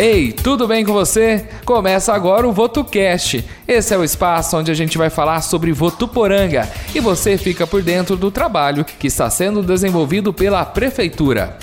Ei, tudo bem com você? Começa agora o VotoCast. Esse é o espaço onde a gente vai falar sobre Votuporanga e você fica por dentro do trabalho que está sendo desenvolvido pela Prefeitura.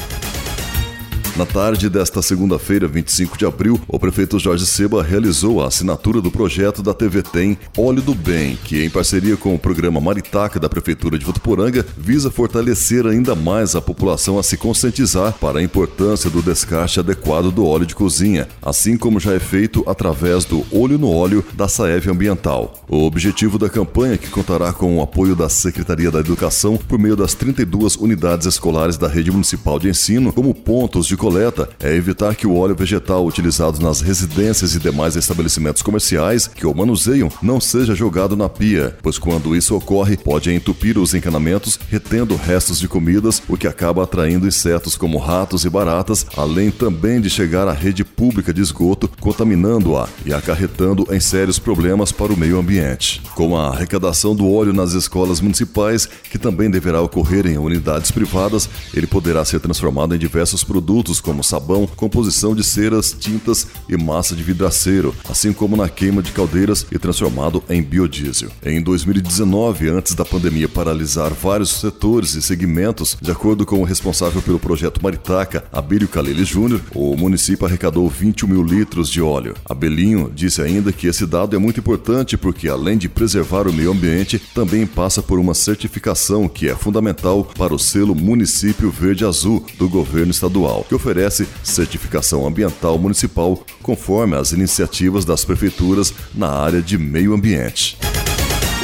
Na tarde desta segunda-feira, 25 de abril, o prefeito Jorge Seba realizou a assinatura do projeto da TV Tem Óleo do Bem, que, em parceria com o programa Maritaca da Prefeitura de Votuporanga, visa fortalecer ainda mais a população a se conscientizar para a importância do descarte adequado do óleo de cozinha, assim como já é feito através do Olho no Óleo da Saev Ambiental. O objetivo da campanha, que contará com o apoio da Secretaria da Educação por meio das 32 unidades escolares da rede municipal de ensino, como pontos de coleta é evitar que o óleo vegetal utilizado nas residências e demais estabelecimentos comerciais que o manuseiam não seja jogado na pia, pois quando isso ocorre pode entupir os encanamentos, retendo restos de comidas, o que acaba atraindo insetos como ratos e baratas, além também de chegar à rede pública de esgoto, contaminando-a e acarretando em sérios problemas para o meio ambiente. Com a arrecadação do óleo nas escolas municipais, que também deverá ocorrer em unidades privadas, ele poderá ser transformado em diversos produtos produtos como sabão, composição de ceras, tintas e massa de vidraceiro, assim como na queima de caldeiras e transformado em biodiesel. Em 2019, antes da pandemia paralisar vários setores e segmentos, de acordo com o responsável pelo projeto Maritaca, Abílio Calele Júnior, o município arrecadou 21 mil litros de óleo. Abelinho disse ainda que esse dado é muito importante porque, além de preservar o meio ambiente, também passa por uma certificação que é fundamental para o selo Município Verde Azul do governo estadual, que certificação ambiental municipal conforme as iniciativas das prefeituras na área de meio ambiente.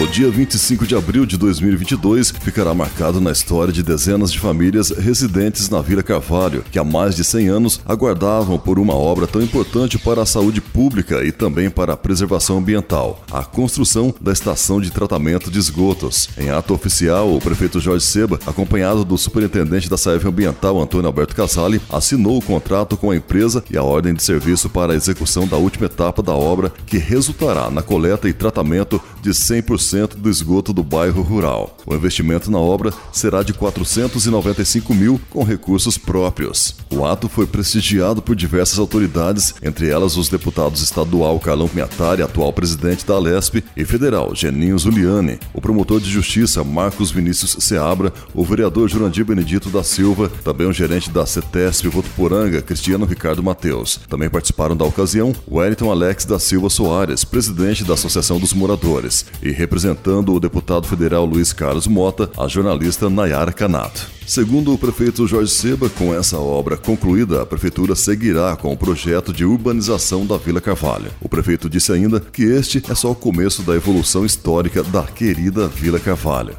O dia 25 de abril de 2022 ficará marcado na história de dezenas de famílias residentes na Vila Carvalho, que há mais de 100 anos aguardavam por uma obra tão importante para a saúde pública e também para a preservação ambiental, a construção da estação de tratamento de esgotos. Em ato oficial, o prefeito Jorge Seba, acompanhado do superintendente da Saev Ambiental, Antônio Alberto Casale, assinou o contrato com a empresa e a ordem de serviço para a execução da última etapa da obra, que resultará na coleta e tratamento de 100% 100% do esgoto do bairro rural. O investimento na obra será de 495 mil com recursos próprios. O ato foi prestigiado por diversas autoridades, entre elas os deputados estadual Carlão Piatari, atual presidente da Alesp, e federal Geninho Zuliani, o promotor de justiça Marcos Vinícius Seabra, o vereador Jurandir Benedito da Silva, também o gerente da CETESP Votuporanga, Cristiano Ricardo Mateus. Também participaram da ocasião Wellington Alex da Silva Soares, presidente da Associação dos Moradores, e representando o deputado federal Luiz Carlos Mota, a jornalista Nayara Canato. Segundo o prefeito Jorge Seba, com essa obra concluída, a prefeitura seguirá com o projeto de urbanização da Vila Carvalho. O prefeito disse ainda que este é só o começo da evolução histórica da querida Vila Carvalho.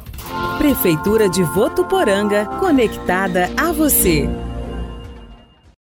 Prefeitura de Votuporanga, conectada a você.